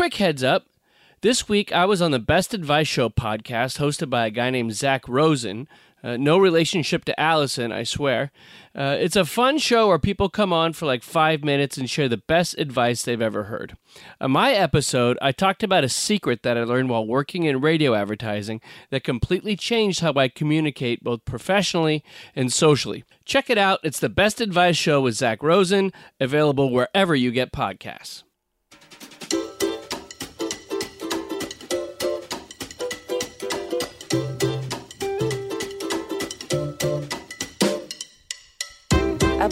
quick heads up this week I was on the Best Advice Show podcast hosted by a guy named Zach Rosen. Uh, no relationship to Allison, I swear. Uh, it's a fun show where people come on for like five minutes and share the best advice they've ever heard. On my episode, I talked about a secret that I learned while working in radio advertising that completely changed how I communicate both professionally and socially. Check it out. It's the Best Advice Show with Zach Rosen, available wherever you get podcasts.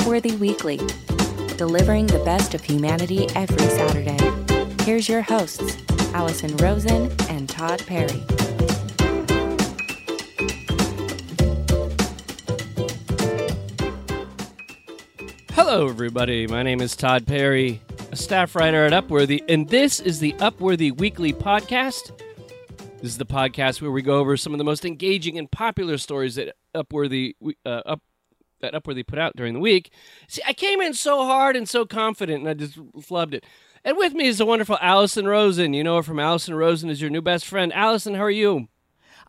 Upworthy Weekly, delivering the best of humanity every Saturday. Here's your hosts, Allison Rosen and Todd Perry. Hello, everybody. My name is Todd Perry, a staff writer at Upworthy, and this is the Upworthy Weekly Podcast. This is the podcast where we go over some of the most engaging and popular stories that Upworthy uh, up that Upworthy put out during the week. See, I came in so hard and so confident, and I just flubbed it. And with me is the wonderful Allison Rosen. You know her from Allison Rosen is your new best friend. Allison, how are you?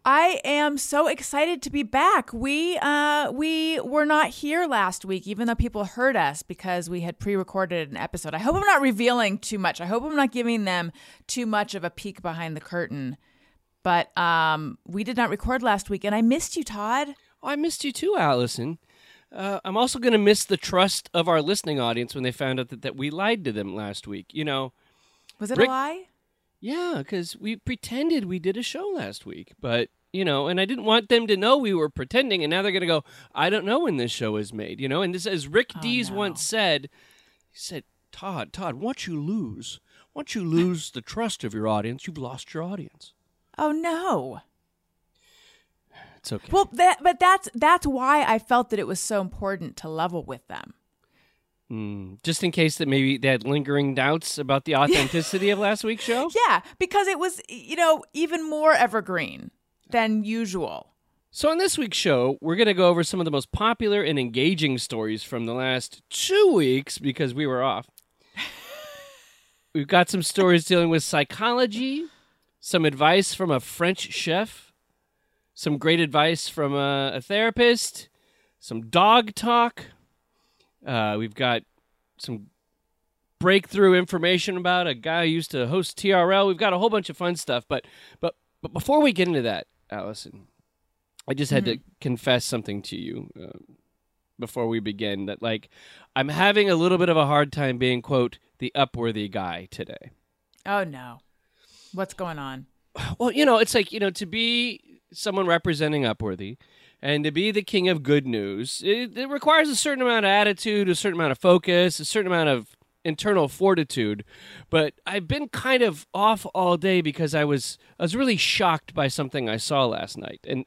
I am so excited to be back. We uh we were not here last week even though people heard us because we had pre-recorded an episode. I hope I'm not revealing too much. I hope I'm not giving them too much of a peek behind the curtain. But um we did not record last week and I missed you, Todd. Oh, I missed you too, Allison. Uh, I'm also going to miss the trust of our listening audience when they found out that, that we lied to them last week. You know, Was it Rick- a lie? yeah, because we pretended we did a show last week, but you know, and I didn't want them to know we were pretending, and now they're going to go, I don't know when this show is made, you know. And this, as Rick Oh, Dees no. once said, he said, Todd, Todd, once you lose, once you lose the trust of your audience, you've lost your audience. Oh no. It's okay. Well, that but that's that's why I felt that it was so important to level with them. Mm, just in case that maybe they had lingering doubts about the authenticity of last week's show. Yeah, because it was you know even more evergreen than usual. So, on this week's show, we're going to go over some of the most popular and engaging stories from the last two weeks because we were off. We've got some stories dealing with psychology, some advice from a French chef, some great advice from a, a therapist, some dog talk. Uh, we've got some breakthrough information about a guy who used to host TRL. We've got a whole bunch of fun stuff, but but but before we get into that, Allison, I just had to confess something to you uh, before we begin that like I'm having a little bit of a hard time being quote the upworthy guy today. Oh no. What's going on? Well, you know, it's like, you know, to be someone representing Upworthy and to be the king of good news, it, it requires a certain amount of attitude, a certain amount of focus, a certain amount of internal fortitude. But I've been kind of off all day because I was I was really shocked by something I saw last night. And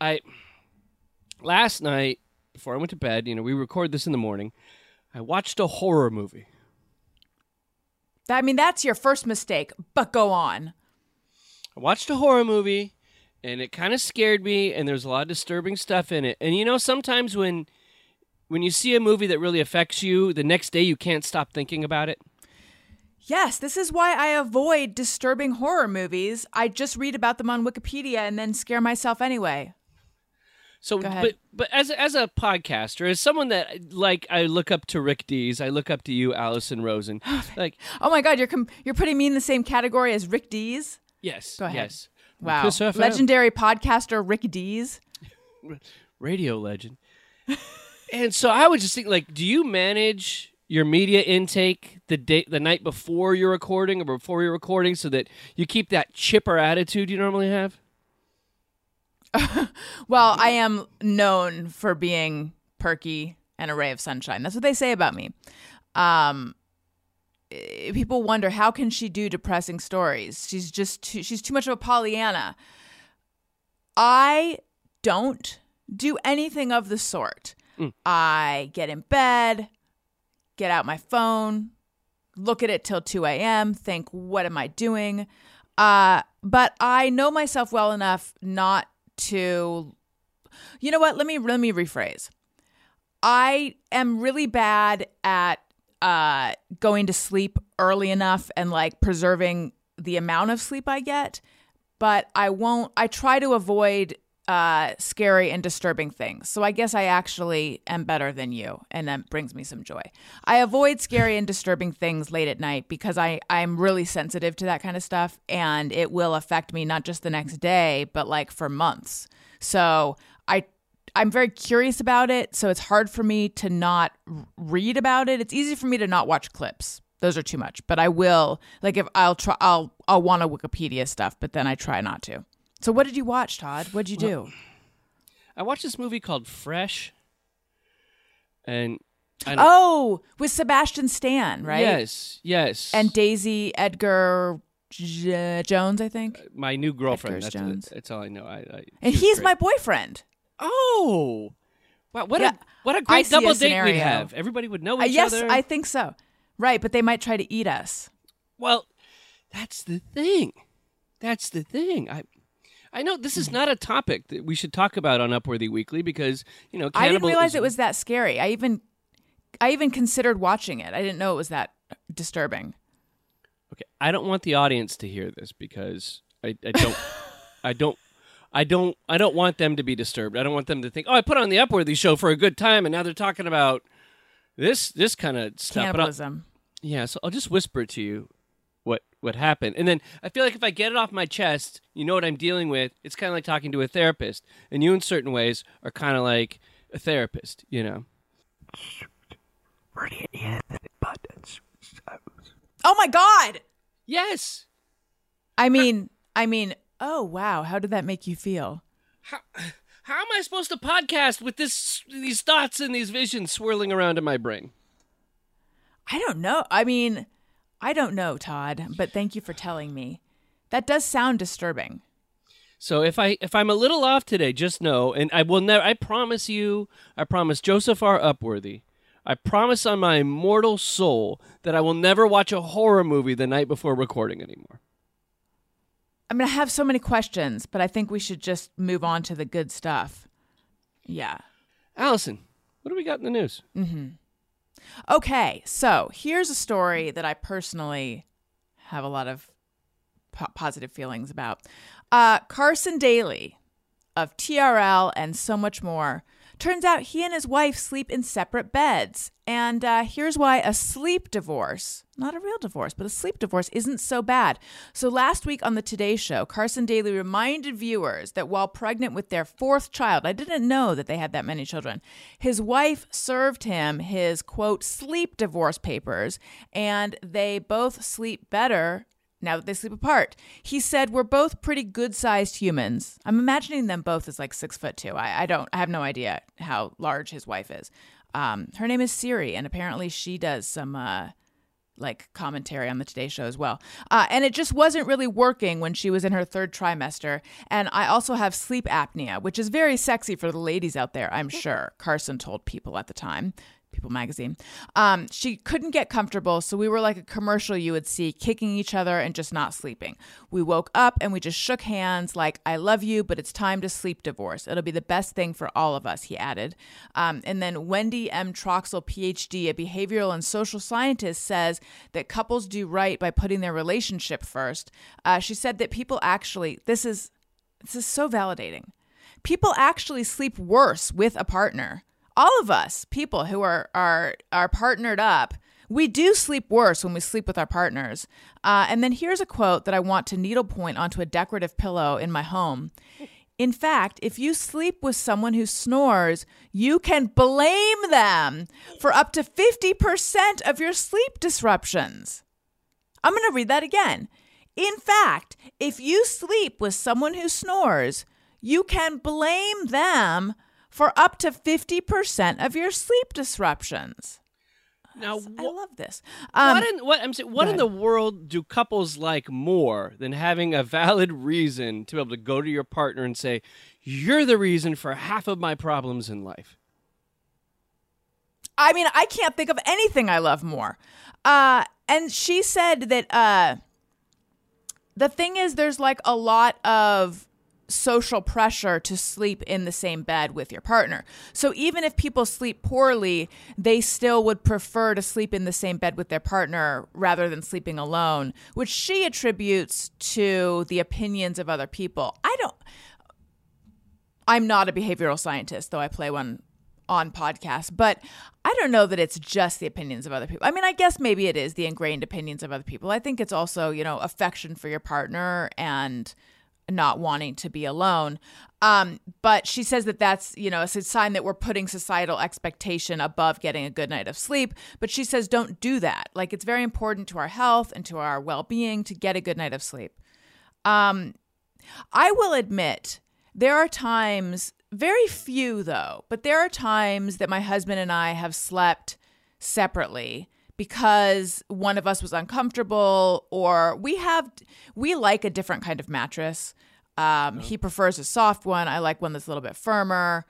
I last night before I went to bed, you know, we record this in the morning. I watched a horror movie. I mean, that's your first mistake, but go on. I watched a horror movie and it kind of scared me and there's a lot of disturbing stuff in it. And you know sometimes when when you see a movie that really affects you, the next day you can't stop thinking about it. Yes, this is why I avoid disturbing horror movies. I just read about them on Wikipedia and then scare myself anyway. So but but as as a podcaster, as someone that like I look up to Rick Dees, I look up to you Allison Rosen. like Oh my God, you're com- you're putting me in the same category as Rick Dees. Yes, Go ahead. yes. Wow, legendary podcaster Rick Dees. radio legend. and so I was just thinking, like, do you manage your media intake the day, the night before you're recording, or before you're recording, so that you keep that chipper attitude you normally have? Well, I am known for being perky and a ray of sunshine. That's what they say about me. Um, people wonder how can she do depressing stories? She's just too, she's too much of a Pollyanna. I don't do anything of the sort. I get in bed, get out my phone, look at it till 2 a.m., think, what am I doing? Uh, but I know myself well enough not to you know what let me let me rephrase i am really bad at uh, going to sleep early enough and like preserving the amount of sleep I get, but I won't. I try to avoid uh, scary and disturbing things. So I guess I actually am better than you, and that brings me some joy. I avoid scary and disturbing things late at night because I I'm really sensitive to that kind of stuff, and it will affect me not just the next day, but like for months. So I I'm very curious about it, so it's hard for me to not read about it. It's easy for me to not watch clips. Those are too much, but I will like if I'll try I'll I'll want to Wikipedia stuff, but then I try not to. So what did you watch, Todd? What'd you do? I watched this movie called Fresh, and I Oh, with Sebastian Stan, right? yes, yes, And Daisy Edgar J- Jones, I think. my new girlfriend. Edgar's That's, Jones. that's all I know. I, I And he's great. my boyfriend. Oh. Wow, what Yeah, a what a great see a double date we'd have. Everybody would know Uh, each yes, other. I think so. Right, but they might try to eat us. Well, that's the thing. That's the thing. I I know this is not a topic that we should talk about on Upworthy Weekly because, you know, I didn't realize it was that scary. I even I even considered watching it. I didn't know it was that disturbing. Okay, I don't want the audience to hear this because I, I don't I don't I don't I don't want them to be disturbed. I don't want them to think, "Oh, I put on the Upworthy show for a good time and now they're talking about this this kind of stuff." Cannibalism. Yeah, so I'll just whisper to you what what happened. And then I feel like if I get it off my chest, you know what I'm dealing with. It's kind of like talking to a therapist. And you in certain ways are kind of like a therapist, you know. Oh my god. Yes. I mean, I mean, oh wow, how did that make you feel? How how am I supposed to podcast with this these thoughts and these visions swirling around in my brain? I don't know. I mean, I don't know, Todd, but thank you for telling me. That does sound disturbing. So if I if I'm a little off today, just know, and I will never. I promise you, I promise Joseph R. Upworthy, I promise on my immortal soul that I will never watch a horror movie the night before recording anymore. I'm going to have so many questions, but I think we should just move on to the good stuff. Yeah. Allison, what do we got in the news? Mm-hmm. Okay, so here's a story that I personally have a lot of po- positive feelings about. Uh, Carson Daly of TRL and so much more. Turns out he and his wife sleep in separate beds. And uh, here's why a sleep divorce, not a real divorce, but a sleep divorce, isn't so bad. So last week on the Today Show, Carson Daly reminded viewers that while pregnant with their fourth child, I didn't know that they had that many children, his wife served him his quote, sleep divorce papers, and they both sleep better now that they sleep apart. He said, We're both pretty good sized humans. I'm imagining them both as like six foot two. I, I don't, I have no idea how large his wife is. Um, her name is Siri, and apparently she does some, uh, like commentary on the Today Show as well. Uh, and it just wasn't really working when she was in her third trimester. And I also have sleep apnea, which is very sexy for the ladies out there, I'm sure. Carson told People at the time. People magazine. Um, she couldn't get comfortable, so we were like a commercial you would see, kicking each other and just not sleeping. We woke up and we just shook hands, like, I love you, but it's time to sleep divorce. It'll be the best thing for all of us, he added. Um, and then Wendy M. Troxel, PhD, a behavioral and social scientist, says that couples do right by putting their relationship first. Uh, she said that people actually, this is this is so validating. People actually sleep worse with a partner. All of us, people who are are are partnered up, we do sleep worse when we sleep with our partners. Uh, and then here's a quote that I want to needlepoint onto a decorative pillow in my home. In fact, if you sleep with someone who snores, you can blame them for up to 50% of your sleep disruptions. I'm going to read that again. In fact, if you sleep with someone who snores, you can blame them for up to 50% of your sleep disruptions. Now, I love this. Um, what in what I'm saying, what in the world do couples like more than having a valid reason to be able to go to your partner and say, "You're the reason for half of my problems in life." I mean, I can't think of anything I love more. Uh, and she said that uh, the thing is, there's like a lot of social pressure to sleep in the same bed with your partner. So even if people sleep poorly, they still would prefer to sleep in the same bed with their partner rather than sleeping alone, which she attributes to the opinions of other people. I don't I'm not a behavioral scientist, though I play one on podcasts, but I don't know that it's just the opinions of other people. I mean, I guess maybe it is the ingrained opinions of other people. I think it's also, you know, affection for your partner and not wanting to be alone. Um, but she says that that's, you know, a sign that we're putting societal expectation above getting a good night of sleep. But she says, don't do that. Like, it's very important to our health and to our well being to get a good night of sleep. Um, I will admit, there are times, very few though, but there are times that my husband and I have slept separately because one of us was uncomfortable or we have we like a different kind of mattress. Um, he prefers a soft one. I like one that's a little bit firmer.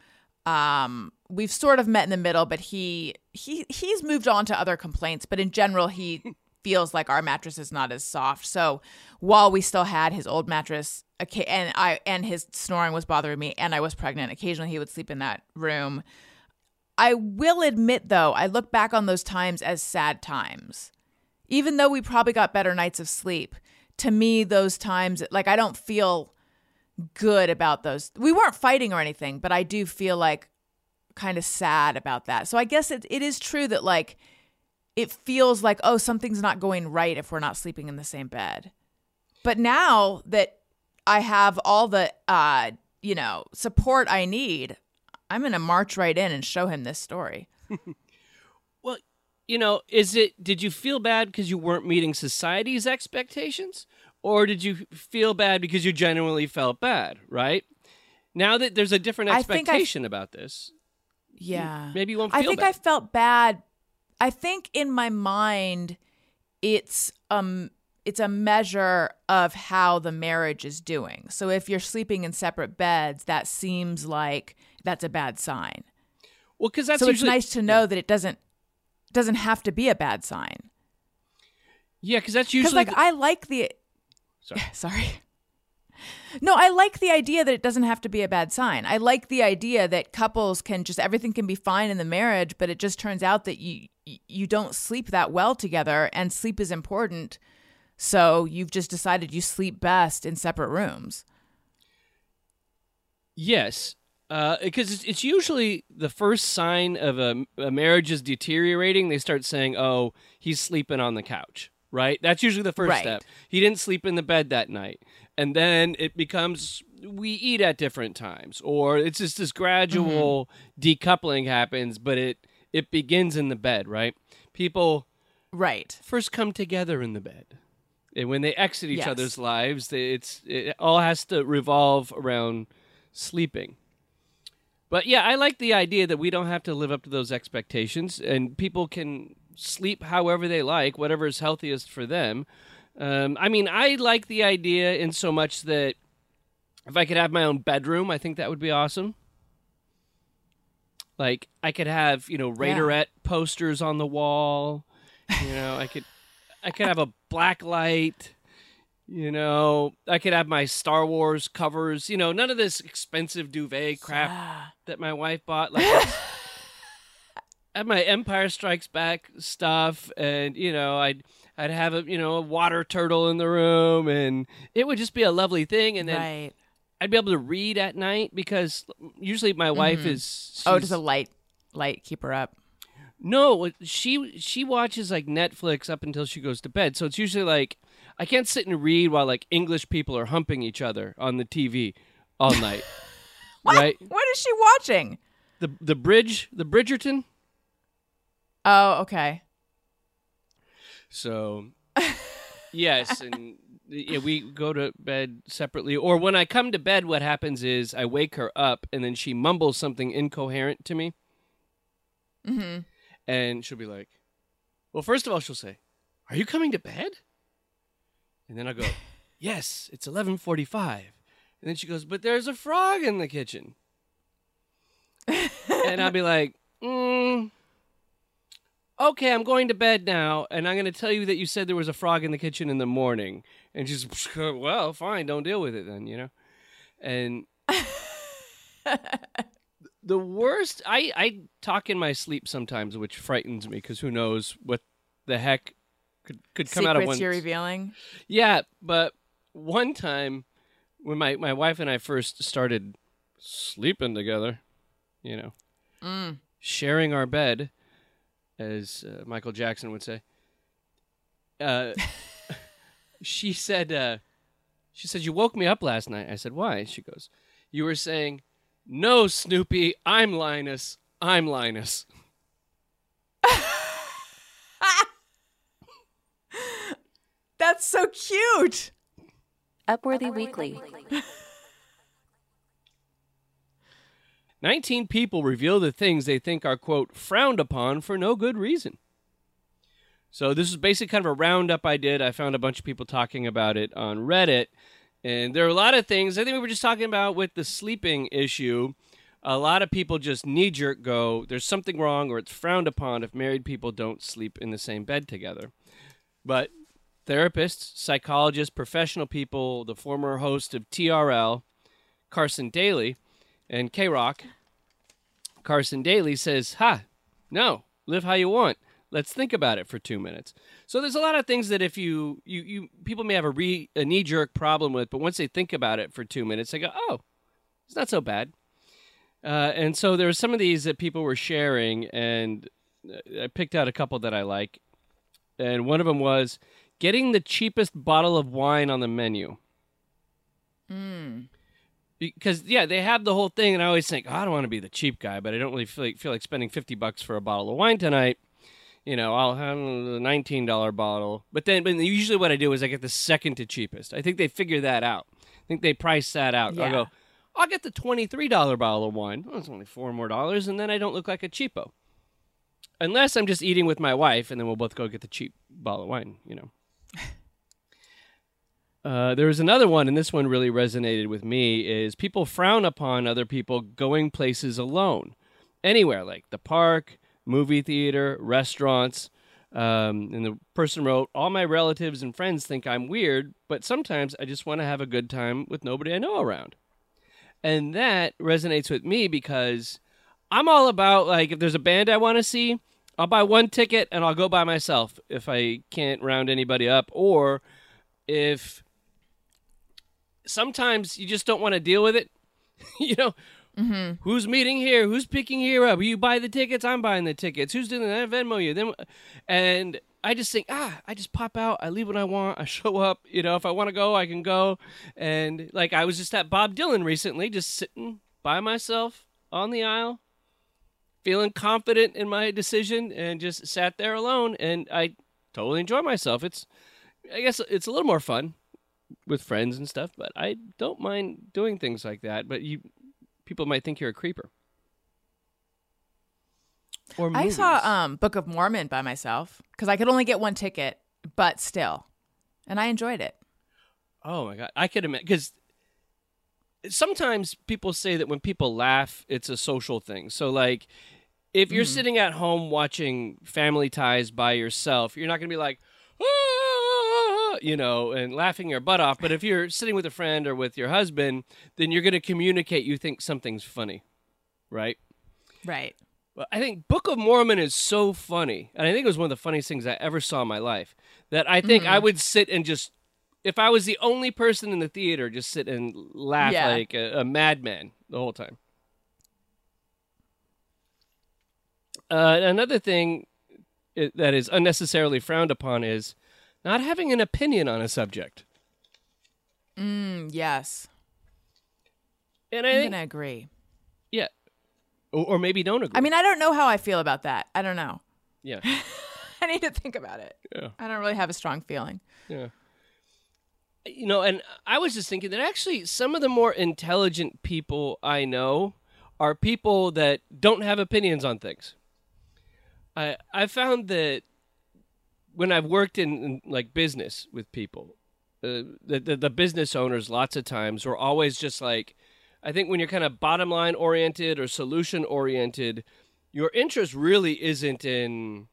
Um, we've sort of met in the middle but he he he's moved on to other complaints but in general he feels like our mattress is not as soft. So while we still had his old mattress okay and i and his snoring was bothering me and i was pregnant occasionally he would sleep in that room I will admit, though, I look back on those times as sad times. Even though we probably got better nights of sleep, to me, those times, like, I don't feel good about those. We weren't fighting or anything, but I do feel like kind of sad about that. So I guess it, it is true that, like, it feels like, oh, something's not going right if we're not sleeping in the same bed. But now that I have all the, uh, you know, support I need, I'm going to march right in and show him this story. well, you know, is it did you feel bad because you weren't meeting society's expectations or did you feel bad because you genuinely felt bad, right? Now that there's a different expectation I I, about this. Yeah. Maybe you won't I think bad. I felt bad. I think in my mind it's um it's a measure of how the marriage is doing. So if you're sleeping in separate beds, that seems like that's a bad sign. Well, because that's so usually, it's nice to know yeah. that it doesn't doesn't have to be a bad sign. Yeah, because that's usually like the- I like the. Sorry. Sorry. No, I like the idea that it doesn't have to be a bad sign. I like the idea that couples can just everything can be fine in the marriage, but it just turns out that you you don't sleep that well together and sleep is important. So you've just decided you sleep best in separate rooms. Yes, because uh, it's, it's, usually the first sign of a, a, marriage is deteriorating. They start saying, "Oh, he's sleeping on the couch." Right. That's usually the first right. step. He didn't sleep in the bed that night, and then it becomes we eat at different times, or it's just this gradual mm-hmm. decoupling happens, but it it begins in the bed. Right. People right first come together in the bed. And when they exit each yes. other's lives, they, it's it all has to revolve around sleeping. But yeah, I like the idea that we don't have to live up to those expectations, and people can sleep however they like, whatever is healthiest for them. Um, I mean, I like the idea in so much that if I could have my own bedroom, I think that would be awesome. Like I could have, you know, Raiderette yeah. posters on the wall. You know, I could, I could have a black light. You know, I could have my Star Wars covers. You know, none of this expensive duvet crap that my wife bought. Like, I have my Empire Strikes Back stuff, and you know, I'd I'd have a you know a water turtle in the room, and it would just be a lovely thing. And then right. I'd be able to read at night because usually my wife mm-hmm. is. Oh, does a light light keep her up? No, she she watches like Netflix up until she goes to bed. So it's usually like I can't sit and read while like English people are humping each other on the TV all night. what? Right? What is she watching? The the bridge, the Bridgerton. Oh, okay. So, yes, and yeah, we go to bed separately. Or when I come to bed, what happens is I wake her up, and then she mumbles something incoherent to me. Mm-hmm. And she'll be like, "Well, first of all, she'll say, "Are you coming to bed?" And then I'll go, "Yes, it's 11:45." And then she goes, "But there's a frog in the kitchen." and I'll be like, mm, "Okay, I'm going to bed now, and I'm going to tell you that you said there was a frog in the kitchen in the morning." And she's, "Well, fine, don't deal with it then, you know." and the worst. I I talk in my sleep sometimes, which frightens me because who knows what the heck could could come out of Secrets one. you're revealing. Yeah, but one time when my my wife and I first started sleeping together, you know, Mm. sharing our bed, as uh, Michael Jackson would say. Uh, she said, uh, "She said you woke me up last night." I said, "Why?" She goes, "You were saying, no, Snoopy, I'm Linus, I'm Linus." That's so cute. Upworthy Weekly. 19 people reveal the things they think are, quote, frowned upon for no good reason. So, this is basically kind of a roundup I did. I found a bunch of people talking about it on Reddit. And there are a lot of things. I think we were just talking about with the sleeping issue. A lot of people just knee jerk go, there's something wrong or it's frowned upon if married people don't sleep in the same bed together. But therapists, psychologists, professional people, the former host of TRL, Carson Daly, and KROQ, Carson Daly says, Ha, no, live how you want. Let's think about it for two minutes. So there's a lot of things that if you you, you people may have a re a knee jerk problem with, but once they think about it for two minutes, they go, Oh, it's not so bad. Uh, and so there were some of these that people were sharing, and uh, I picked out a couple that I like. And one of them was getting the cheapest bottle of wine on the menu. Hmm. Because yeah, they have the whole thing, and I always think, oh, I don't want to be the cheap guy, but I don't really feel like, feel like spending fifty bucks for a bottle of wine tonight. You know, I'll have a nineteen dollar bottle, but then, but usually what I do is I get the second to cheapest. I think they figure that out. I think they price that out. I'll go, I'll get the twenty three dollar bottle of wine. Oh, it's only four more dollars, and then I don't look like a cheapo. Unless I'm just eating with my wife, and then we'll both go get the cheap bottle of wine. You know. Uh, there was another one, and this one really resonated with me. Is people frown upon other people going places alone, anywhere like the park, movie theater, restaurants. Um, and the person wrote, "All my relatives and friends think I'm weird, but sometimes I just want to have a good time with nobody I know around." And that resonates with me because I'm all about like if there's a band I want to see, I'll buy one ticket and I'll go by myself if I can't round anybody up, or if sometimes you just don't want to deal with it. you know, who's meeting here? Who's picking here up? You buy the tickets. I'm buying the tickets. Who's doing that? Venmo you. Then, and I just think, ah, I just pop out. I leave when I want. I show up. You know, if I want to go, I can go. And like I was just at Bob Dylan recently, just sitting by myself on the aisle, feeling confident in my decision, and just sat there alone. And I totally enjoy myself. It's, I guess, it's a little more fun with friends and stuff, but I don't mind doing things like that. But you, people might think you're a creeper. Or I movies. saw um Book of Mormon by myself because I could only get one ticket, but still, and I enjoyed it. Oh my god, I could imagine because sometimes people say that when people laugh, it's a social thing. So like, if you're sitting at home watching Family Ties by yourself, you're not gonna be like, "Ah," you know, and laughing your butt off. But if you're sitting with a friend or with your husband, then you're gonna communicate you think something's funny, right? Right. But I think Book of Mormon is so funny, and I think it was one of the funniest things I ever saw in my life. That I think I would sit and just, if I was the only person in the theater, just sit and laugh Yeah. like a, a madman the whole time. Uh, another thing that is unnecessarily frowned upon is not having an opinion on a subject. Mm, yes, And I I'm think, gonna agree. yeah, or, or maybe don't agree. I mean, I don't know how I feel about that. I don't know. yeah, I need to think about it. yeah. I don't really have a strong feeling. Yeah. You know, and I was just thinking that actually some of the more intelligent people I know are people that don't have opinions on things. I I found that when I've worked in, in like business with people, uh, the, the the business owners lots of times are always just like, I think when you're kind of bottom line oriented or solution oriented, your interest really isn't in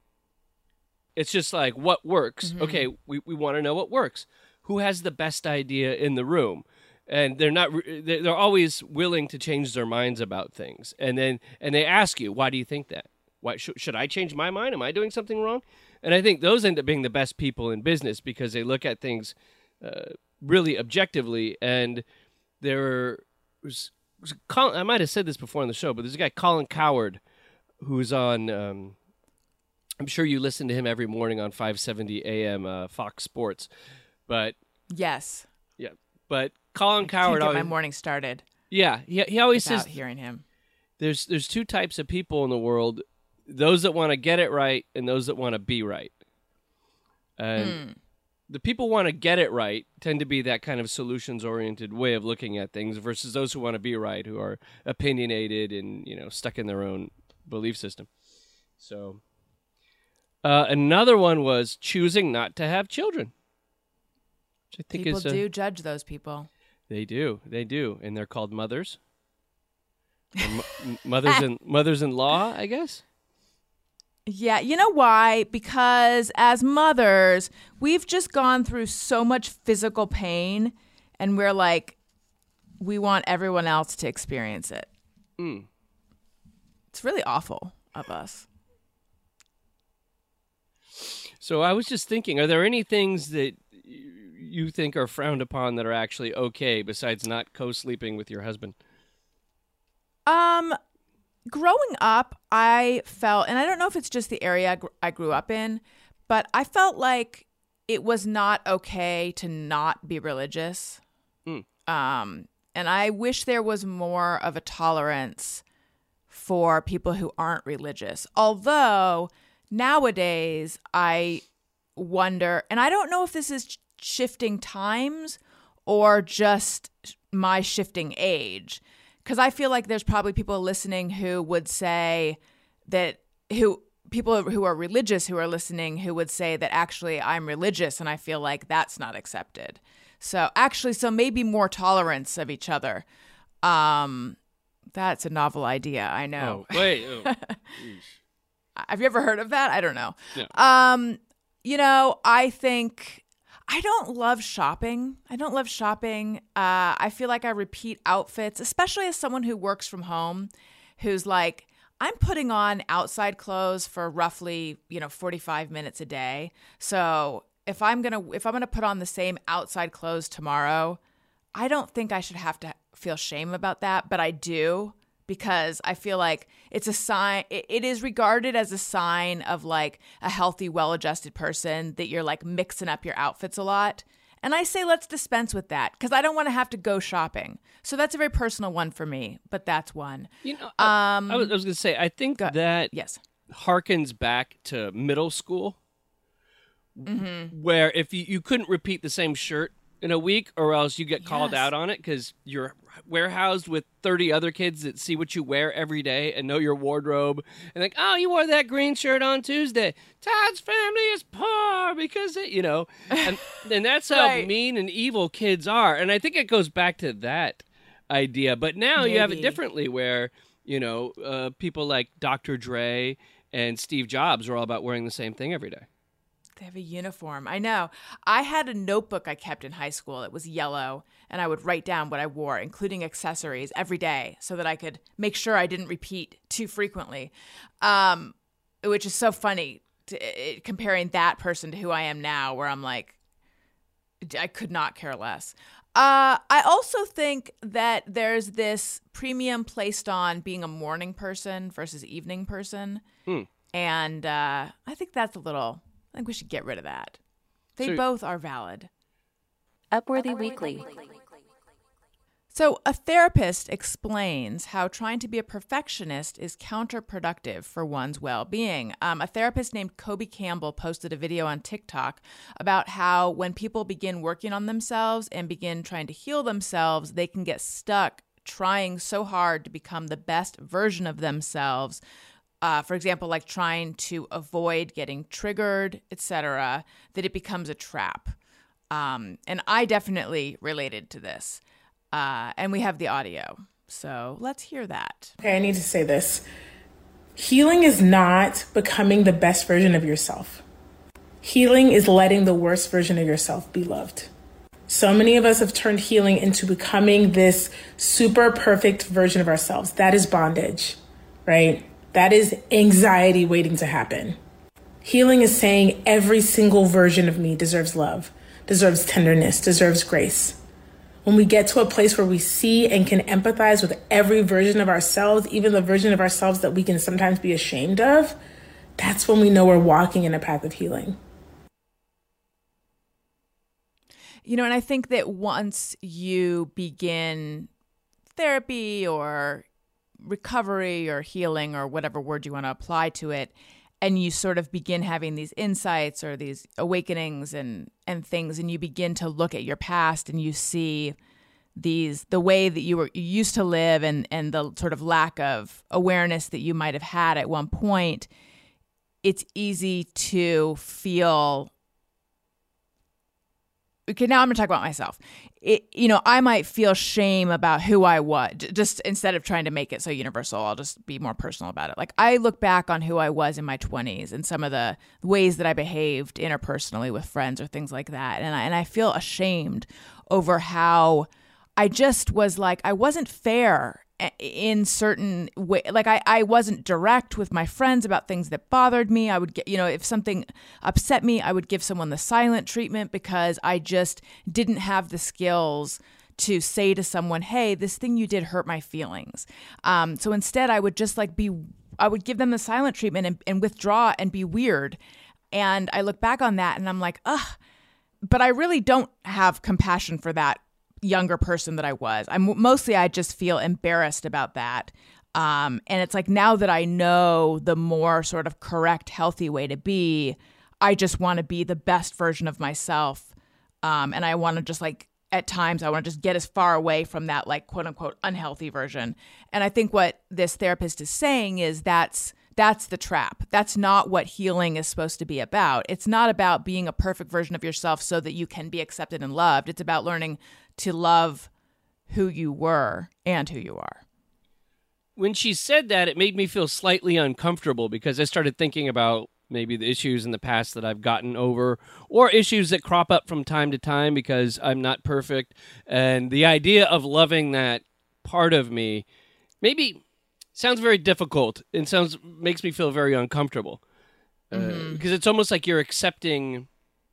it's just like what works. Okay, we, we want to know what works. Who has the best idea in the room? and they're not re- they're always willing to change their minds about things. And then and they ask you why do you think that? Why should, should i change my mind? Am i doing something wrong? And i think those end up being the best people in business because they look at things uh, really objectively and there was, was Colin, i might have said this before on the show but there's a guy Colin Cowherd who's on um, i'm sure you listen to him every morning on 570 am uh, fox sports but Yes. yeah but Colin Cowherd get my morning started yeah he, he always says hearing him. there's there's two types of people in the world those that want to get it right and those that want to be right and the people want to get it right tend to be that kind of solutions oriented way of looking at things versus those who want to be right who are opinionated and you know stuck in their own belief system so uh, another one was choosing not to have children which i think People is a- do judge those people. they do they do and they're called mothers m- mothers and mothers in law i guess Yeah, you know why? Because as mothers, we've just gone through so much physical pain, and we're like, we want everyone else to experience it. Mm. It's really awful of us. So I was just thinking, are there any things that you think are frowned upon that are actually okay besides not co-sleeping with your husband? Um, growing up, I felt, and I don't know if it's just the area I gr- I grew up in, but I felt like it was not okay to not be religious. Hmm. Um, and I wish there was more of a tolerance for people who aren't religious. Although nowadays, I wonder, and I don't know if this is shifting times or just my shifting age because I feel like there's probably people listening who would say that who people who are religious who are listening who would say that actually I'm religious and I feel like that's not accepted. So actually so maybe more tolerance of each other. Um that's a novel idea, I know. Oh, wait. Oh. Have you ever heard of that? I don't know. No. Um, you know, I think I don't love shopping. I don't love shopping. Uh, I feel like I repeat outfits, especially as someone who works from home, who's like, I'm putting on outside clothes for roughly, you know, 45 minutes a day. So if I'm gonna if I'm gonna put on the same outside clothes tomorrow, I don't think I should have to feel shame about that, but I do because I feel like it's a sign it, it is regarded as a sign of like a healthy, well-adjusted person that you're like mixing up your outfits a lot. And I say let's dispense with that because I don't want to have to go shopping. So that's a very personal one for me, but that's one. You know, I- Um I was, I was going to say, I think go- that yes. harkens back to middle school, Mm-hmm. where if you, you couldn't repeat the same shirt in a week, or else you get called Yes. out on it because you're warehoused with 30 other kids that see what you wear every day and know your wardrobe and like, oh, you wore that green shirt on Tuesday. Todd's family is poor because it, you know, and, and that's how Right. mean and evil kids are. And I think it goes back to that idea. But now you have it differently where, you know, uh, people like Dr. Dre and Steve Jobs are all about wearing the same thing every day. They have a uniform. I know. I had a notebook I kept in high school. It was yellow, and I would write down what I wore, including accessories, every day, so that I could make sure I didn't repeat too frequently. Um, which is so funny to, it, comparing that person to who I am now, where I'm like, I could not care less. Uh, I also think that there's this premium placed on being a morning person versus evening person, Hmm. and uh, I think that's a little. I think we should get rid of that. They So- both are valid. Upworthy Weekly. So, a therapist explains how trying to be a perfectionist is counterproductive for one's well being. Um, a therapist named Kobe Campbell posted a video on TikTok about how when people begin working on themselves and begin trying to heal themselves, they can get stuck trying so hard to become the best version of themselves. Uh, for example, like trying to avoid getting triggered, etc., that it becomes a trap. Um, and I definitely related to this. Uh, and we have the audio. So let's hear that. Okay, I need to say this. Healing is not becoming the best version of yourself. Healing is letting the worst version of yourself be loved. So many of us have turned healing into becoming this super perfect version of ourselves. That is bondage, right? That is anxiety waiting to happen. Healing is saying every single version of me deserves love, deserves tenderness, deserves grace. When we get to a place where we see and can empathize with every version of ourselves, even the version of ourselves that we can sometimes be ashamed of, that's when we know we're walking in a path of healing. You know, and I think that once you begin therapy or recovery or healing or whatever word you want to apply to it, and you sort of begin having these insights or these awakenings and and things and you begin to look at your past and you see these the way that you were you used to live and and the sort of lack of awareness that you might have had at one point it's easy to feel okay now i'm going to talk about myself. It, you know i might feel shame about who i was just instead of trying to make it so universal i'll just be more personal about it. Like i look back on who i was in my 20s and some of the ways that i behaved interpersonally with friends or things like that and I, and I feel ashamed over how i just was like i wasn't fair in certain way like I, I wasn't direct with my friends about things that bothered me. I would get you know if something upset me i would give someone the silent treatment because i just didn't have the skills to say to someone hey this thing you did hurt my feelings. Um, so instead i would just like be i would give them the silent treatment and, and withdraw and be weird. And i look back on that and i'm like ugh. But i really don't have compassion for that younger person that I was. I'm mostly I just feel embarrassed about that. Um, and it's like now that I know the more sort of correct, healthy way to be, I just want to be the best version of myself. Um, and I want to just like at times I want to just get as far away from that like quote unquote unhealthy version. And I think what this therapist is saying is that's that's the trap. That's not what healing is supposed to be about. It's not about being a perfect version of yourself so that you can be accepted and loved. It's about learning to love who you were and who you are. When she said that, it made me feel slightly uncomfortable because I started thinking about maybe the issues in the past that I've gotten over or issues that crop up from time to time because I'm not perfect. And the idea of loving that part of me maybe sounds very difficult and sounds makes me feel very uncomfortable. Because uh, mm-hmm. it's almost like you're accepting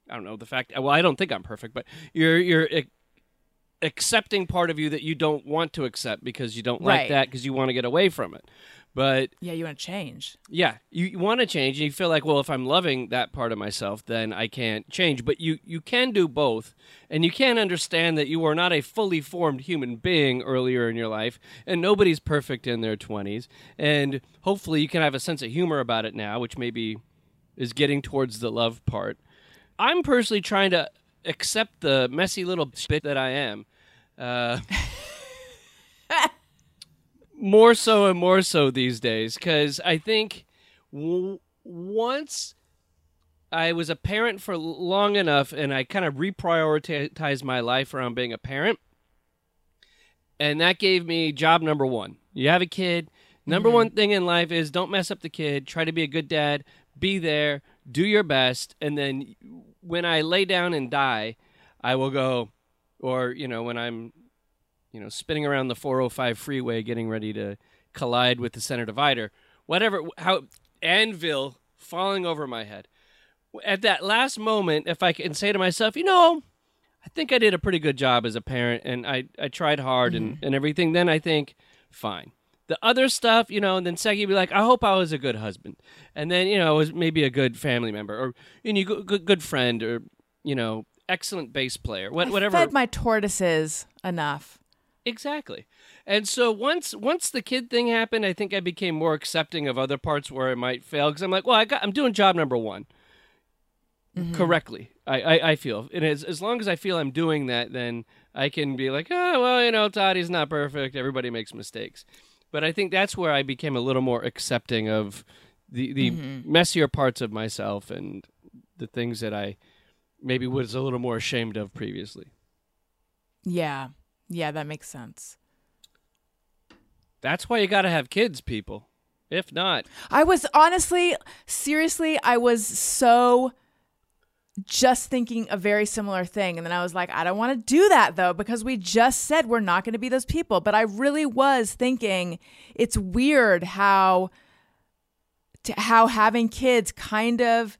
I don't know the fact. Well, I don't think I'm perfect, but you're you're accepting part of you that you don't want to accept because you don't like right. that because you want to get away from it. But yeah, you want to change. Yeah, you, you want to change, and you feel like, well, if I'm loving that part of myself, then I can't change. But you you can do both, and you can understand that you are not a fully formed human being earlier in your life, and nobody's perfect in their twenties. And hopefully, you can have a sense of humor about it now, which maybe is getting towards the love part. I'm personally trying to accept the messy little bit that I am. Uh, more so and more so these days because I think w- once I was a parent for long enough and I kind of reprioritized my life around being a parent. And that gave me job number one. You have a kid. Number mm-hmm. one thing in life is don't mess up the kid. Try to be a good dad. Be there. Do your best. And then when I lay down and die, I will go, or you know, when I'm, you know, spinning around the 405 freeway, getting ready to collide with the center divider, whatever, how anvil falling over my head. At that last moment, if I can say to myself, you know, I think I did a pretty good job as a parent, and I I tried hard mm-hmm. and and everything. Then I think, fine. The other stuff, you know, and then second, be like, I hope I was a good husband, and then you know, I was maybe a good family member, or you know, good good friend, or you know, excellent bass player. What, I whatever. Fed my tortoises enough. Exactly. And so once once the kid thing happened, I think I became more accepting of other parts where I might fail because I'm like, well, I got, I'm doing job number one mm-hmm. correctly. I, I, I, feel, and as as long as I feel I'm doing that, then I can be like, oh, well, you know, Tottie's not perfect. Everybody makes mistakes. But I think that's where I became a little more accepting of the the mm-hmm. messier parts of myself and the things that I maybe was a little more ashamed of previously. Yeah. Yeah, that makes sense. That's why you got to have kids, people. If not, I was honestly, seriously, I was so just thinking a very similar thing. And then I was like, I don't want to do that though, because we just said we're not going to be those people. But I really was thinking it's weird how how having kids kind of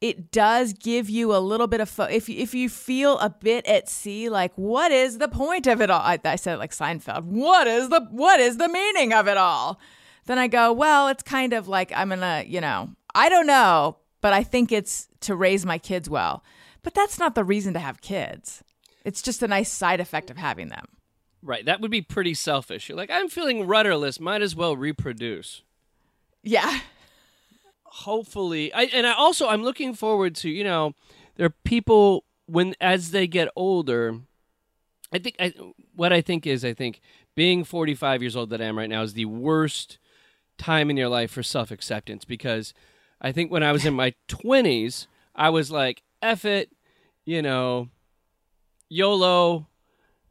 it does give you a little bit of fo- if if you feel a bit at sea like what is the point of it all I, I said it like Seinfeld what is the what is the meaning of it all then I go well it's kind of like I'm gonna you know I don't know but I think it's to raise my kids well but that's not the reason to have kids it's just a nice side effect of having them Right. That would be pretty selfish. You're like, I'm feeling rudderless. Might as well reproduce. yeah hopefully I and I also I'm looking forward to, you know, there are people when as they get older I think I what I think is I think being 45 years old that I am right now is the worst time in your life for self-acceptance because I think when I was in my 20s I was like F it, you know, YOLO,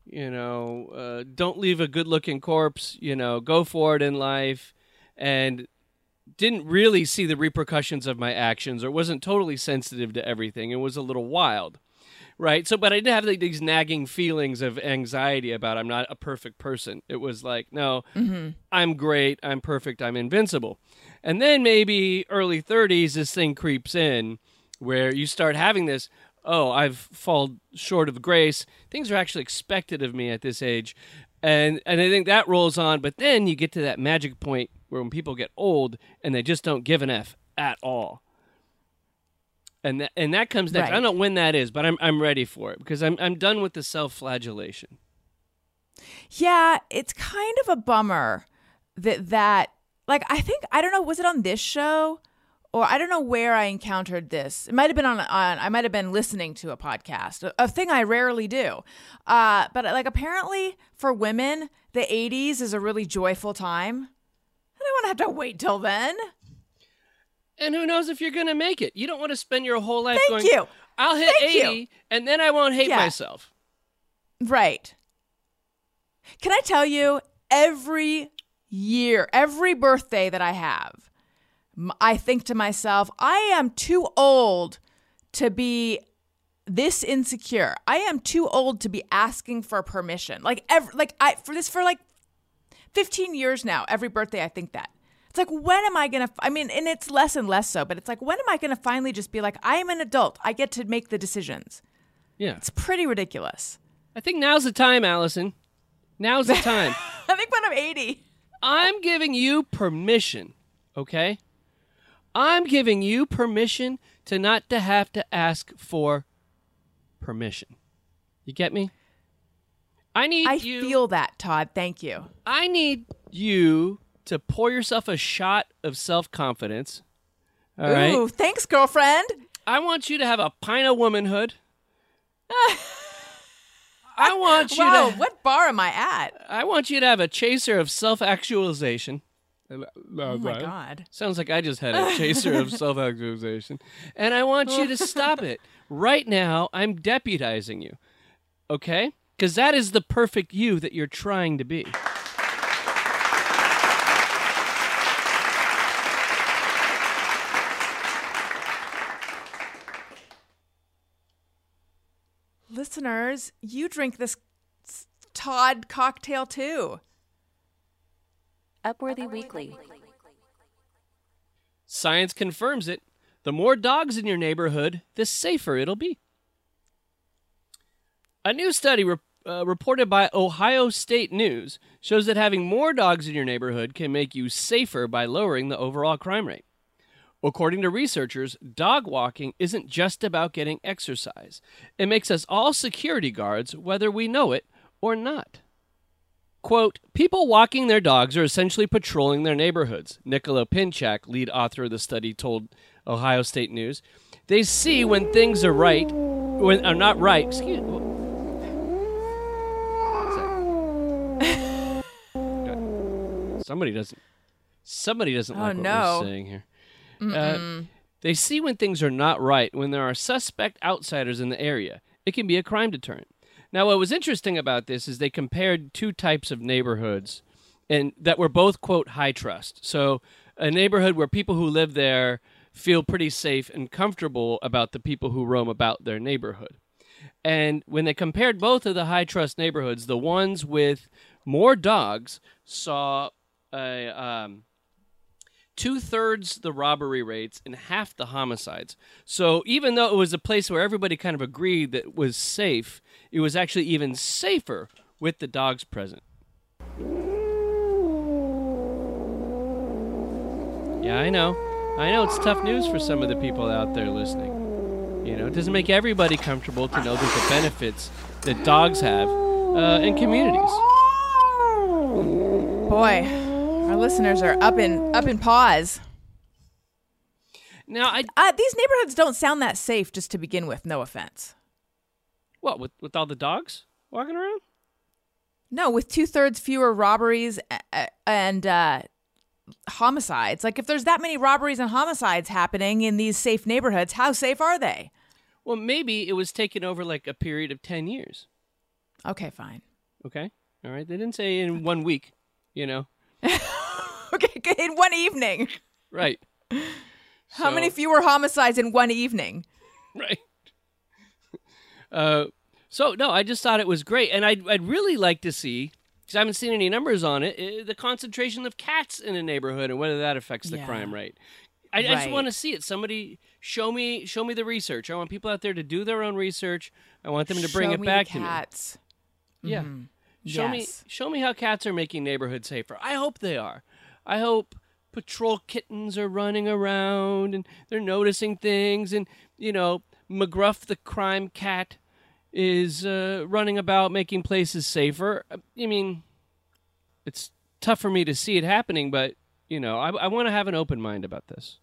you know, uh, don't leave a good looking corpse, you know, go for it in life. And didn't really see the repercussions of my actions or wasn't totally sensitive to everything. And was a little wild right? So but i didn't have like, these nagging feelings of anxiety about i'm not a perfect person. It was like no i'm great i'm perfect i'm invincible and then maybe early 30s this thing creeps in where you start having this oh i've fallen short of grace things are actually expected of me at this age and and i think that rolls on but then you get to that magic point where when people get old and they just don't give an f at all and that, and that comes next. I don't know when that is, but I'm I'm ready for it because I'm I'm done with the self-flagellation. Yeah, it's kind of a bummer that that like I think I don't know was it on this show or I don't know where I encountered this. It might have been on on I might have been listening to a podcast, a, a thing I rarely do. Uh, but like apparently for women, the 80s is a really joyful time. I don't want to have to wait till then. And who knows if you're going to make it? You don't want to spend your whole life Thank going. you. I'll hit Thank you. 80, and then I won't hate Yeah. myself. Right. Can I tell you, every year, every birthday that I have, I think to myself, I am too old to be this insecure. I am too old to be asking for permission. Like every, like I for this for like 15 years now, every birthday I think that. It's like when am I going to I mean, and it's less and less so, but it's like when am I going to finally just be like I am an adult. I get to make the decisions. Yeah. It's pretty ridiculous. I think now's the time, Allison. Now's the time. I think when I'm 80. I'm giving you permission, okay? I'm giving you permission to not to have to ask for permission. You get me? I need I you feel that, Todd. Thank you. I need you to pour yourself a shot of self-confidence. All right? Ooh, thanks, girlfriend. I want you to have a pint of womanhood. I want you Wow, to what bar am I at? I want you to have a chaser of self-actualization. Oh my god. Sounds like I just had a chaser of self actualization. And I want you to stop it. Right now, I'm deputizing you. Okay? Because that is the perfect you that you're trying to be. Listeners, you drink this Todd cocktail too. Upworthy Weekly. Science confirms it. The more dogs in your neighborhood, the safer it'll be. A new study re- uh, reported by Ohio State News shows that having more dogs in your neighborhood can make you safer by lowering the overall crime rate. According to researchers, dog walking isn't just about getting exercise. It makes us all security guards, whether we know it or not. Quote, people walking their dogs are essentially patrolling their neighborhoods, Nicolo Pinchak, lead author of the study, told Ohio State News. They see when things are right, when are not right. Excuse me. Somebody doesn't. Somebody doesn't Oh, like what no. we're saying here. Uh, they see when things are not right when there are suspect outsiders in the area. It can be a crime deterrent. Now, what was interesting about this is they compared two types of neighborhoods, and that were both quote high trust. So, a neighborhood where people who live there feel pretty safe and comfortable about the people who roam about their neighborhood. And when they compared both of the high trust neighborhoods, the ones with more dogs saw a um, two thirds the robbery rates and half the homicides. So even though it was a place where everybody kind of agreed that it was safe, it was actually even safer with the dogs present. Yeah, I know. I know it's tough news for some of the people out there listening. You know, it doesn't make everybody comfortable to know that the benefits that dogs have uh, in communities. Boy, our listeners are up in up in paws. Now, I Uh, these neighborhoods don't sound that safe just to begin with. No offense. what with with all the dogs walking around? No, with two thirds fewer robberies and uh, homicides. Like, if there's that many robberies and homicides happening in these safe neighborhoods, how safe are they? Well, maybe it was taken over like a period of ten years. Okay, fine. Okay, all right. They didn't say in one week. You know, Okay, in one evening. right? How many So- fewer homicides in one evening? right? Uh, so no, I just thought it was great, and I'd I'd really like to see because I haven't seen any numbers on it. uh, The concentration of cats in a neighborhood and whether that affects the Yeah. crime rate. I, I just want to see it. Somebody show me show me the research. I want people out there to do their own research. I want them to bring Show it back to me. cats. Yeah. Show me show me how cats are making neighborhoods safer. I hope they are. I hope patrol kittens are running around and they're noticing things and you know, McGruff the crime cat is uh, running about making places safer. I mean, it's tough for me to see it happening, but you know, I, I want to have an open mind about this.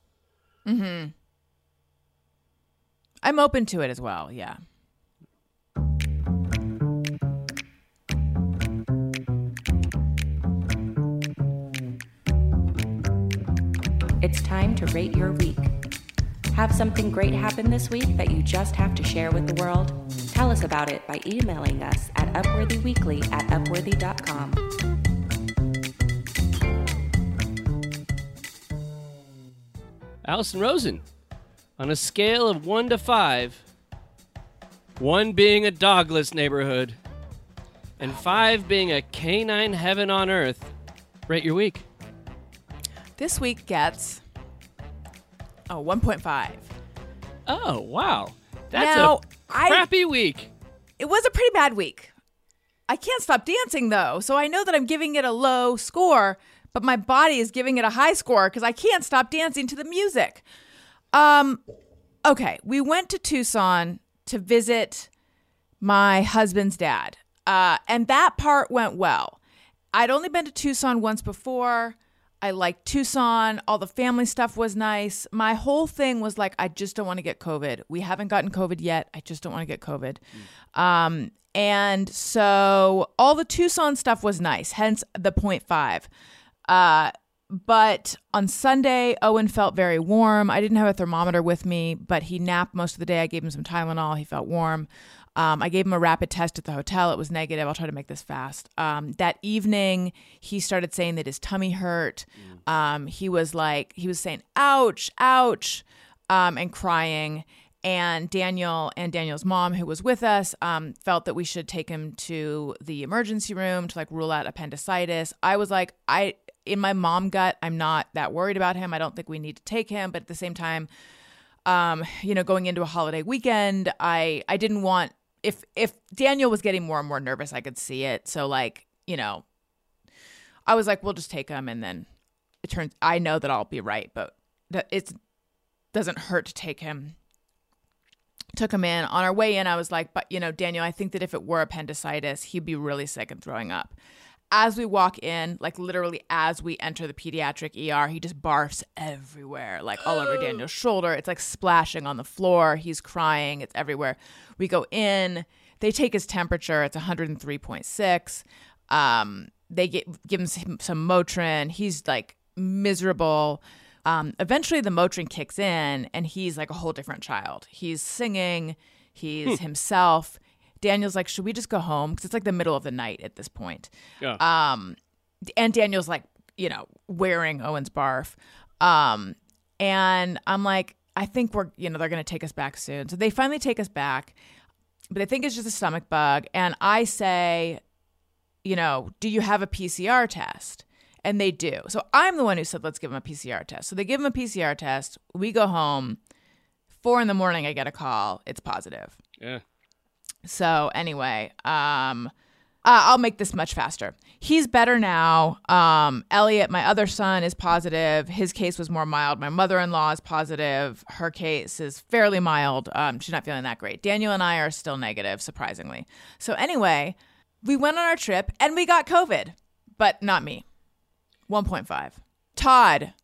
Hmm. I'm open to it as well. Yeah. It's time to rate your week. Have something great happen this week that you just have to share with the world? Tell us about it by emailing us at upworthyweekly at upworthy.com. Allison Rosen, on a scale of one to five, one being a dogless neighborhood, and five being a canine heaven on earth, rate your week. This week gets a 1.5. Oh wow, that's Now, a I- crappy week. It was a pretty bad week. I can't stop dancing though, so I know that I'm giving it a low score, but my body is giving it a high score because I can't stop dancing to the music. Um, okay, we went to Tucson to visit my husband's dad, uh, and that part went well. I'd only been to Tucson once before. I liked Tucson. All the family stuff was nice. My whole thing was like, I just don't want to get COVID. We haven't gotten COVID yet. I just don't want to get COVID. Um, and so all the Tucson stuff was nice, hence the 0.5. Uh, but on Sunday, Owen felt very warm. I didn't have a thermometer with me, but he napped most of the day. I gave him some Tylenol. He felt warm. Um, I gave him a rapid test at the hotel. It was negative. I'll try to make this fast. Um, that evening, he started saying that his tummy hurt. Um, he was like, he was saying, ouch, ouch, um, and crying. And Daniel and Daniel's mom, who was with us, um, felt that we should take him to the emergency room to like rule out appendicitis. I was like, I, in my mom gut, I'm not that worried about him. I don't think we need to take him. But at the same time, um, you know, going into a holiday weekend, I I didn't want if if Daniel was getting more and more nervous, I could see it. So like, you know, I was like, we'll just take him, and then it turns. I know that I'll be right, but that it doesn't hurt to take him. Took him in on our way in. I was like, but you know, Daniel, I think that if it were appendicitis, he'd be really sick and throwing up. As we walk in, like literally as we enter the pediatric ER, he just barfs everywhere, like all over Daniel's shoulder. It's like splashing on the floor. He's crying. It's everywhere. We go in. They take his temperature. It's 103.6. Um, they get, give him some, some Motrin. He's like miserable. Um, eventually, the Motrin kicks in, and he's like a whole different child. He's singing. He's himself. Daniel's like, should we just go home? Because it's like the middle of the night at this point. Yeah. Um, and Daniel's like, you know, wearing Owen's barf. Um, And I'm like, I think we're, you know, they're going to take us back soon. So they finally take us back, but they think it's just a stomach bug. And I say, you know, do you have a PCR test? And they do. So I'm the one who said, let's give them a PCR test. So they give them a PCR test. We go home. Four in the morning, I get a call. It's positive. Yeah. So anyway, um, uh, I'll make this much faster. He's better now. Um, Elliot, my other son, is positive. His case was more mild. My mother-in-law is positive. Her case is fairly mild. Um, she's not feeling that great. Daniel and I are still negative, surprisingly. So anyway, we went on our trip and we got COVID, but not me. 1.5. Todd,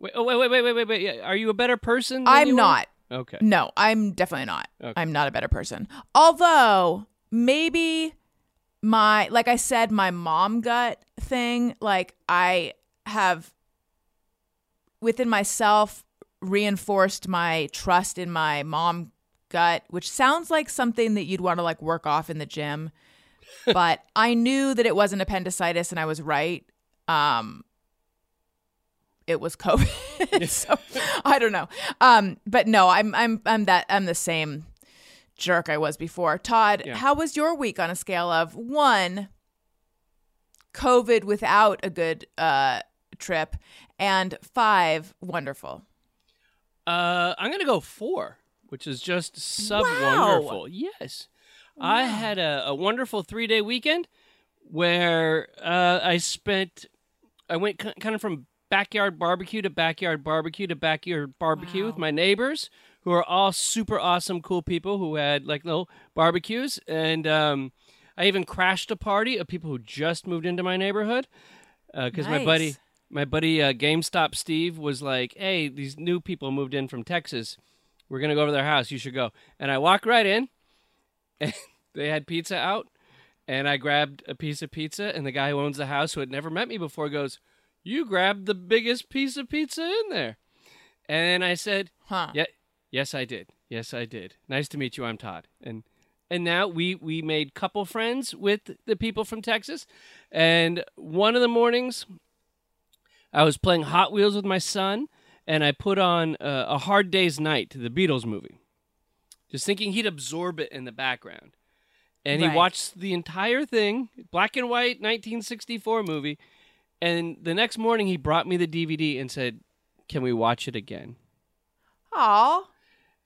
Wait, oh, wait, wait, wait, wait, wait, wait. Are you a better person? I'm not. Okay. No, I'm definitely not. Okay. I'm not a better person. Although maybe my like I said my mom gut thing, like I have within myself reinforced my trust in my mom gut, which sounds like something that you'd want to like work off in the gym. but I knew that it wasn't appendicitis and I was right. Um it was COVID. so I don't know. Um, but no, I'm I'm I'm that I'm the same jerk I was before. Todd, Yeah. how was your week on a scale of one COVID without a good uh trip and five wonderful? Uh, I'm gonna go four, which is just sub Wow. wonderful. Yes, I had a, a wonderful three day weekend where uh, I spent. I went kind of from backyard barbecue to backyard barbecue to backyard barbecue with my neighbors, who are all super awesome, cool people who had like little barbecues, and um, I even crashed a party of people who just moved into my neighborhood because my buddy my buddy uh, GameStop Steve was like, "Hey, these new people moved in from Texas. We're gonna go over to their house. You should go." And I walk right in, and they had pizza out, and I grabbed a piece of pizza, and the guy who owns the house, who had never met me before, goes, "You grabbed the biggest piece of pizza in there," and I said, Huh. "Yeah, yes, I did. Yes, I did. Nice to meet you. I'm Todd." And and now we we made couple friends with the people from Texas, and one of the mornings I was playing Hot Wheels with my son, and I put on uh, a Hard Day's Night, to the Beatles movie, just thinking he'd absorb it in the background. And he watched the entire thing, black and white, 1964 movie. And the next morning, he brought me the DVD and said, "Can we watch it again?" Aw,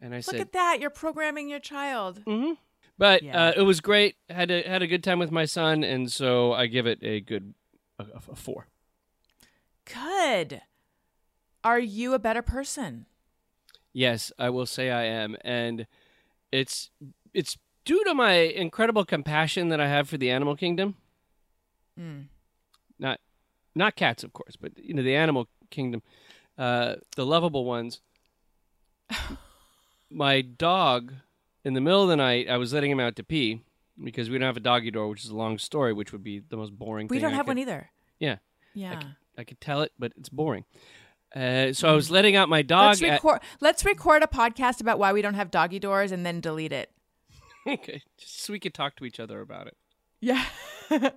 And I look said, "Look at that. You're programming your child. "Mm-hmm." But Yeah. uh, it was great. had a had a good time with my son, and so I give it a good a, a four. Good. Are you a better person? Yes, I will say I am, and it's it's due to my incredible compassion that I have for the animal kingdom. Mm. Not not cats, of course, but you know the animal kingdom, uh, the lovable ones. my dog, in the middle of the night, I was letting him out to pee because we don't have a doggy door, which is a long story, which would be the most boring. Thing. We don't I have could- one either. Yeah, Yeah. I could tell it, but it's boring. Uh, so I was letting out my dog. Let's at- record. Let's record a podcast about why we don't have doggy doors and then delete it. okay, just so we could talk to each other about it. Yeah.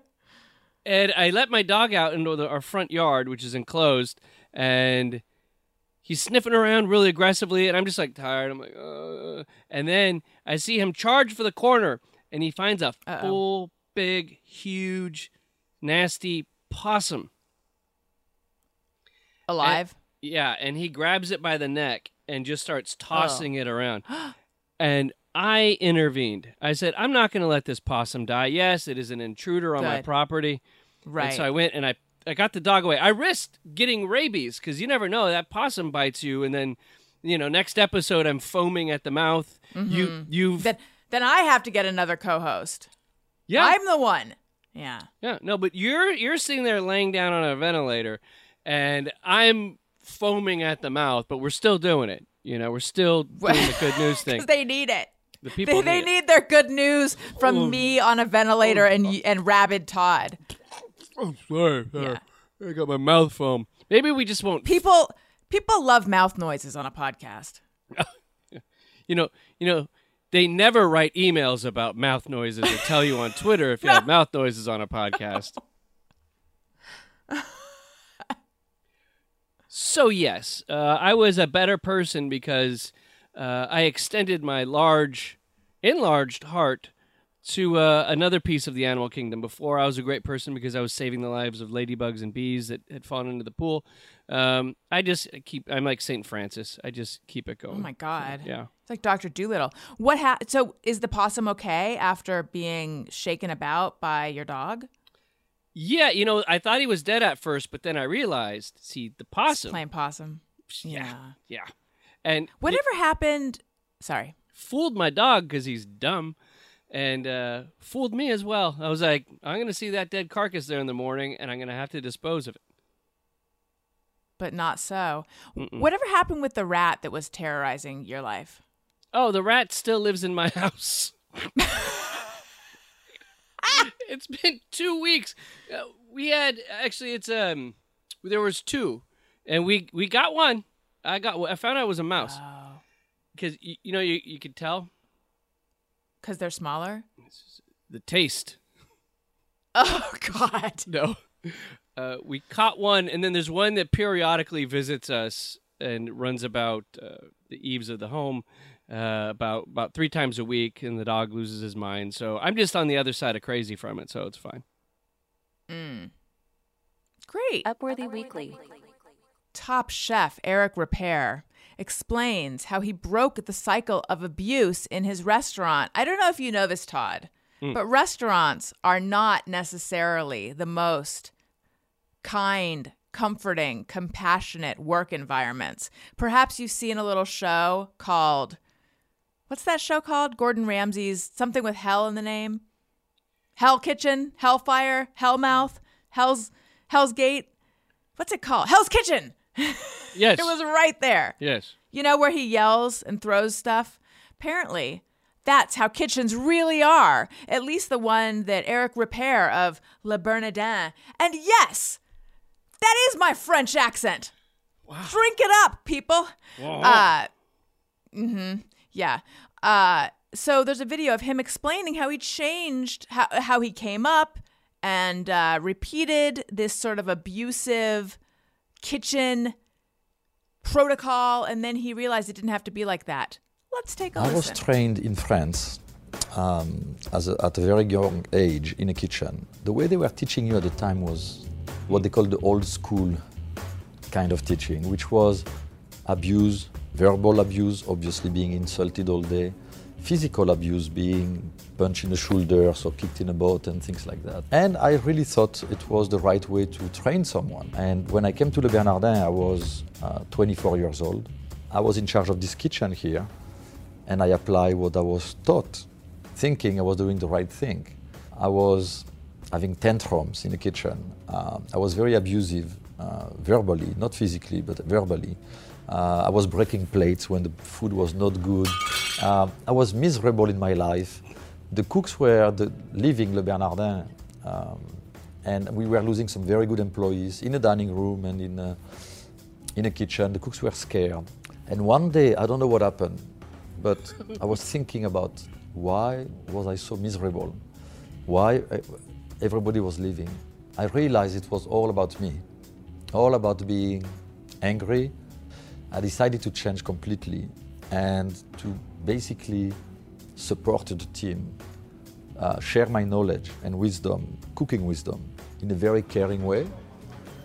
and I let my dog out into the, our front yard, which is enclosed, and he's sniffing around really aggressively, and I'm just like tired. I'm like, uh, and then I see him charge for the corner, and he finds a Uh-oh. full, big, huge, nasty possum. Alive. Yeah, and he grabs it by the neck and just starts tossing it around. and I intervened. I said, I'm not going to let this possum die. Yes, it is an intruder on my property. right. And so I went and I, I got the dog away. I risked getting rabies because you never know that possum bites you, and then, you know, next episode I'm foaming at the mouth. You, mm-hmm. you've, then, then I have to get another co-host. yeah, I'm the one. Yeah. yeah, no, but you're you're sitting there laying down on a ventilator, and I'm foaming at the mouth, but we're still doing it. You know, we're still doing the good news thing. They need it. The people They, they need it. need their good news from me on a ventilator and and rabid Todd. Oh, sorry, Yeah. I got my mouth foam. Maybe we just won't. People people love mouth noises on a podcast. You know, you know, they never write emails about mouth noises or tell you on Twitter if you have mouth noises on a podcast. So yes, uh, I was a better person because uh, I extended my large, enlarged heart to uh, another piece of the animal kingdom. Before I was a great person because I was saving the lives of ladybugs and bees that had fallen into the pool. Um, I just keep. I'm like Saint Francis. I just keep it going. Oh my god. Yeah. It's like Doctor Dolittle. What ha- so is the possum okay after being shaken about by your dog? Yeah, you know, I thought he was dead at first, but then I realized, see, the possum. playing possum. Yeah, yeah, and Whatever happened? Sorry. fooled my dog because he's dumb and uh, fooled me as well. I was like, I'm going to see that dead carcass there in the morning and I'm going to have to dispose of it. But not so. Whatever happened with the rat that was terrorizing your life? Oh, the rat still lives in my house. it's been two weeks. Uh, we had actually, it's um, there was two, and we we got one. I got. I found out it was a mouse Oh. because you, you know you you could tell Because they're smaller? the taste. Oh, God. No. Uh, we caught one, and then there's one that periodically visits us and runs about uh, the eaves of the home uh, about about three times a week, and the dog loses his mind. So I'm just on the other side of crazy from it, so it's fine. Mm. Great. Upworthy Weekly. Top chef Eric Ripert explains how he broke the cycle of abuse in his restaurant. I don't know if you know this, Todd, hmm. but restaurants are not necessarily the most kind, comforting, compassionate work environments. Perhaps you've seen a little show called, what's that show called? Gordon Ramsay's something with hell in the name? Hell Kitchen, Hellfire, Hellmouth, Hell's Hell's Gate. What's it called? Hell's Kitchen. Yes. It was right there. yes. You know where he yells and throws stuff? Apparently, that's how kitchens really are. At least the one that Eric Ripert of Le Bernardin. And yes, that is my French accent. Drink it up, people. Uh, mm-hmm. yeah. Uh, so there's a video of him explaining how he changed, how, how he came up and uh, repeated this sort of abusive kitchen protocol, and then he realized it didn't have to be like that. Let's take a I was listen. trained in France um, as a, at a very young age in a kitchen. The way they were teaching you at the time was what they called the old school kind of teaching, which was abuse, verbal abuse, obviously being insulted all day, physical abuse, being punched in the shoulders or kicked in a boat and things like that. And I really thought it was the right way to train someone. And when I came to Le Bernardin, I was uh, 24 years old. I was in charge of this kitchen here and I applied what I was taught, thinking I was doing the right thing. I was having tantrums in the kitchen. Uh, I was very abusive uh, verbally, not physically, but verbally. Uh, I was breaking plates when the food was not good. Uh, I was miserable in my life. The cooks were the, leaving Le Bernardin, um, and we were losing some very good employees in the dining room and in, uh, in a kitchen. The cooks were scared. And one day, I don't know what happened, but I was thinking about why was I so miserable? Why uh, everybody was leaving? I realized it was all about me, all about being angry. I decided to change completely and to basically support the team, uh, share my knowledge and wisdom, cooking wisdom, in a very caring way.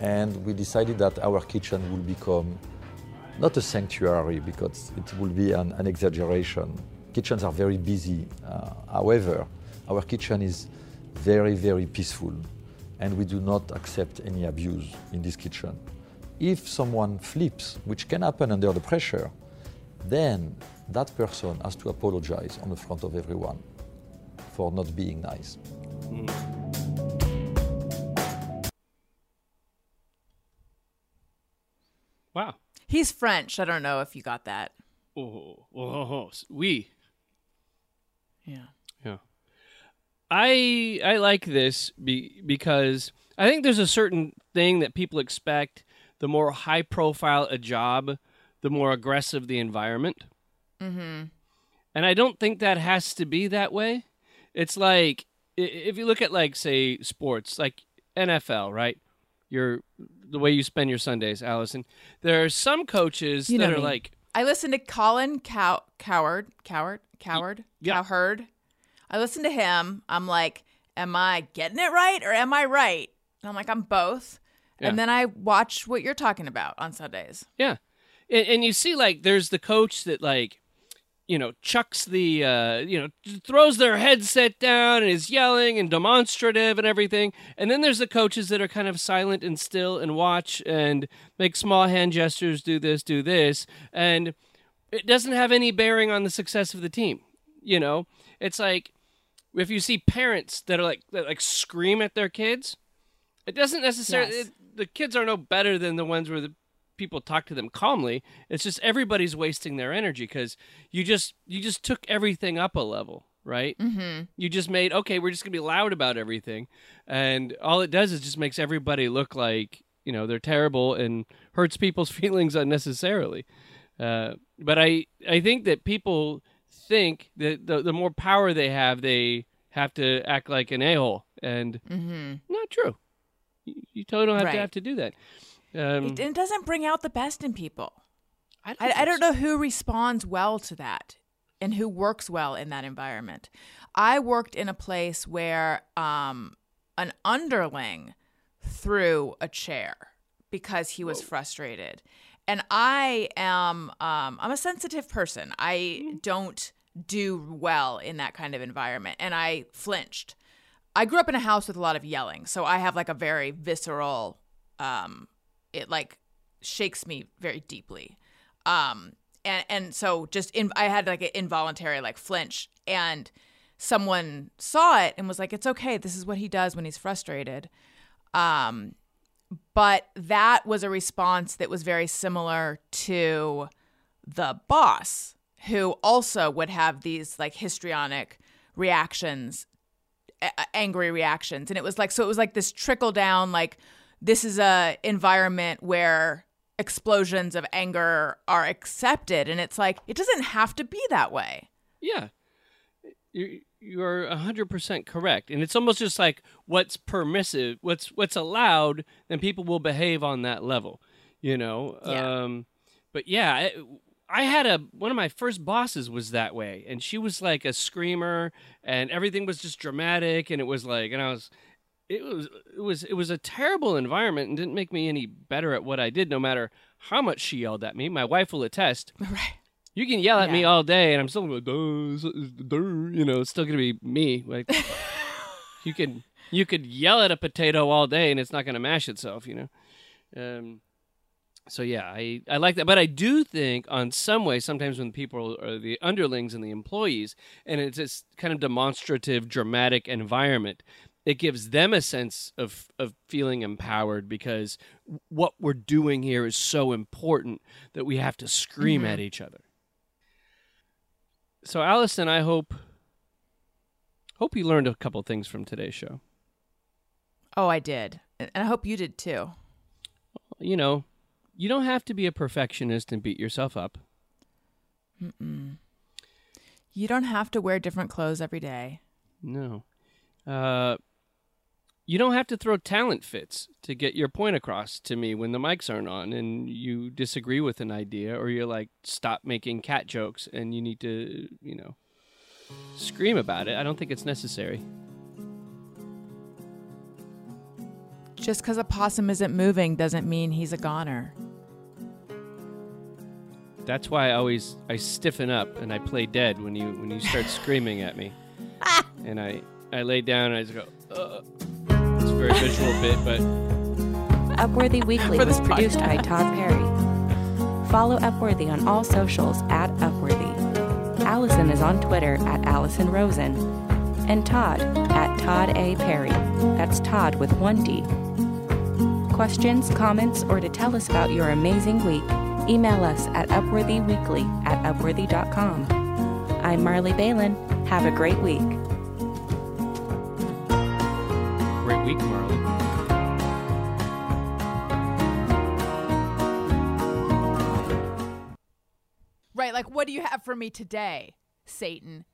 And we decided that our kitchen will become not a sanctuary because it will be an, an exaggeration. Kitchens are very busy. Uh, however, our kitchen is very, very peaceful and we do not accept any abuse in this kitchen. If someone flips, which can happen under the pressure, then that person has to apologize on the front of everyone for not being nice. Wow. He's French. I don't know if you got that. Oh, oh, oh, oh we. Yeah. Yeah. I I like this be, because I think there's a certain thing that people expect. The more high profile a job, the more aggressive the environment. Mm-hmm. And I don't think that has to be that way. It's like if you look at like say sports, like NFL, right? your the way you spend your Sundays, Allison. There are some coaches You that are me. like, I listen to Colin Cow- Coward, Coward, Coward, yeah. Cowherd. I listen to him. I'm like, am I getting it right or am I right? And I'm like, I'm both. Yeah. And then I watch what you're talking about on Sundays. yeah, and, and you see like there's the coach that like, you know, chucks the uh, you know throws their headset down and is yelling and demonstrative and everything, and then there's the coaches that are kind of silent and still and watch and make small hand gestures, do this, do this, and it doesn't have any bearing on the success of the team. You know, it's like if you see parents that are like that like scream at their kids, it doesn't necessarily. Yes. it- the kids are no better than the ones where the people talk to them calmly. It's just everybody's wasting their energy because you just you just took everything up a level, right? Mm-hmm. You just made okay. We're just gonna be loud about everything, and all it does is just makes everybody look like you know they're terrible and hurts people's feelings unnecessarily. Uh, but I I think that people think that the the more power they have, they have to act like an a hole, and not true. You, totally don't have Right. to have to do that. Um, It, it doesn't bring out the best in people. I don't, I, I don't know who responds well to that and who works well in that environment. I worked in a place where um, an underling threw a chair because he was frustrated. And I am um, I'm a sensitive person. I don't do well in that kind of environment and I flinched. I grew up in a house with a lot of yelling, so I have like a very visceral um it like shakes me very deeply. Um and and so just in I had like an involuntary like flinch and someone saw it and was like it's okay, this is what he does when he's frustrated. Um but that was a response that was very similar to the boss who also would have these like histrionic reactions a- angry reactions. And it was like so it was like this trickle down like this is a environment where explosions of anger are accepted. And it's like it doesn't have to be that way. Yeah, you you're hundred percent correct, and it's almost just like what's permissive, what's what's allowed, then people will behave on that level, you know. Yeah. Um, but yeah, I, I had a one of my first bosses was that way, and she was like a screamer, and everything was just dramatic, and it was like, and I was. It was it was it was a terrible environment and didn't make me any better at what I did no matter how much she yelled at me. My wife will attest. right You can yell at me all day, and I'm still going, "Duh, duh, duh," you know, it's still gonna be me. Like you could you could yell at a potato all day, and it's not gonna mash itself, you know. Um, so yeah, I I like that, but I do think on some way sometimes when people are the underlings and the employees, and it's this kind of demonstrative, dramatic environment. It gives them a sense of, of feeling empowered because what we're doing here is so important that we have to scream at mm-hmm. each other. So, Allison, I hope hope you learned a couple things from today's show. oh i did and i hope you did too You know, you don't have to be a perfectionist and beat yourself up. you don't have to wear different clothes every day No. Uh, you don't have to throw talent fits to get your point across to me when the mics aren't on and you disagree with an idea or you're like, stop making cat jokes and you need to, you know, scream about it. I don't think it's necessary. just because a possum isn't moving doesn't mean he's a goner That's why I always I stiffen up and I play dead when you when you start screaming at me. And I I lay down and I just go. Ugh. It's a very visual bit, but Upworthy Weekly was this produced by. Todd Perry. Follow Upworthy on all socials at Upworthy. Allison is on Twitter at Allison Rosen. And Todd at Todd A. Perry. That's Todd with one D. Questions, comments, or to tell us about your amazing week, email us at upworthyweekly at upworthy.com. I'm Marley Balin. Have a great week. great week, Marley. right like what do you have for me today satan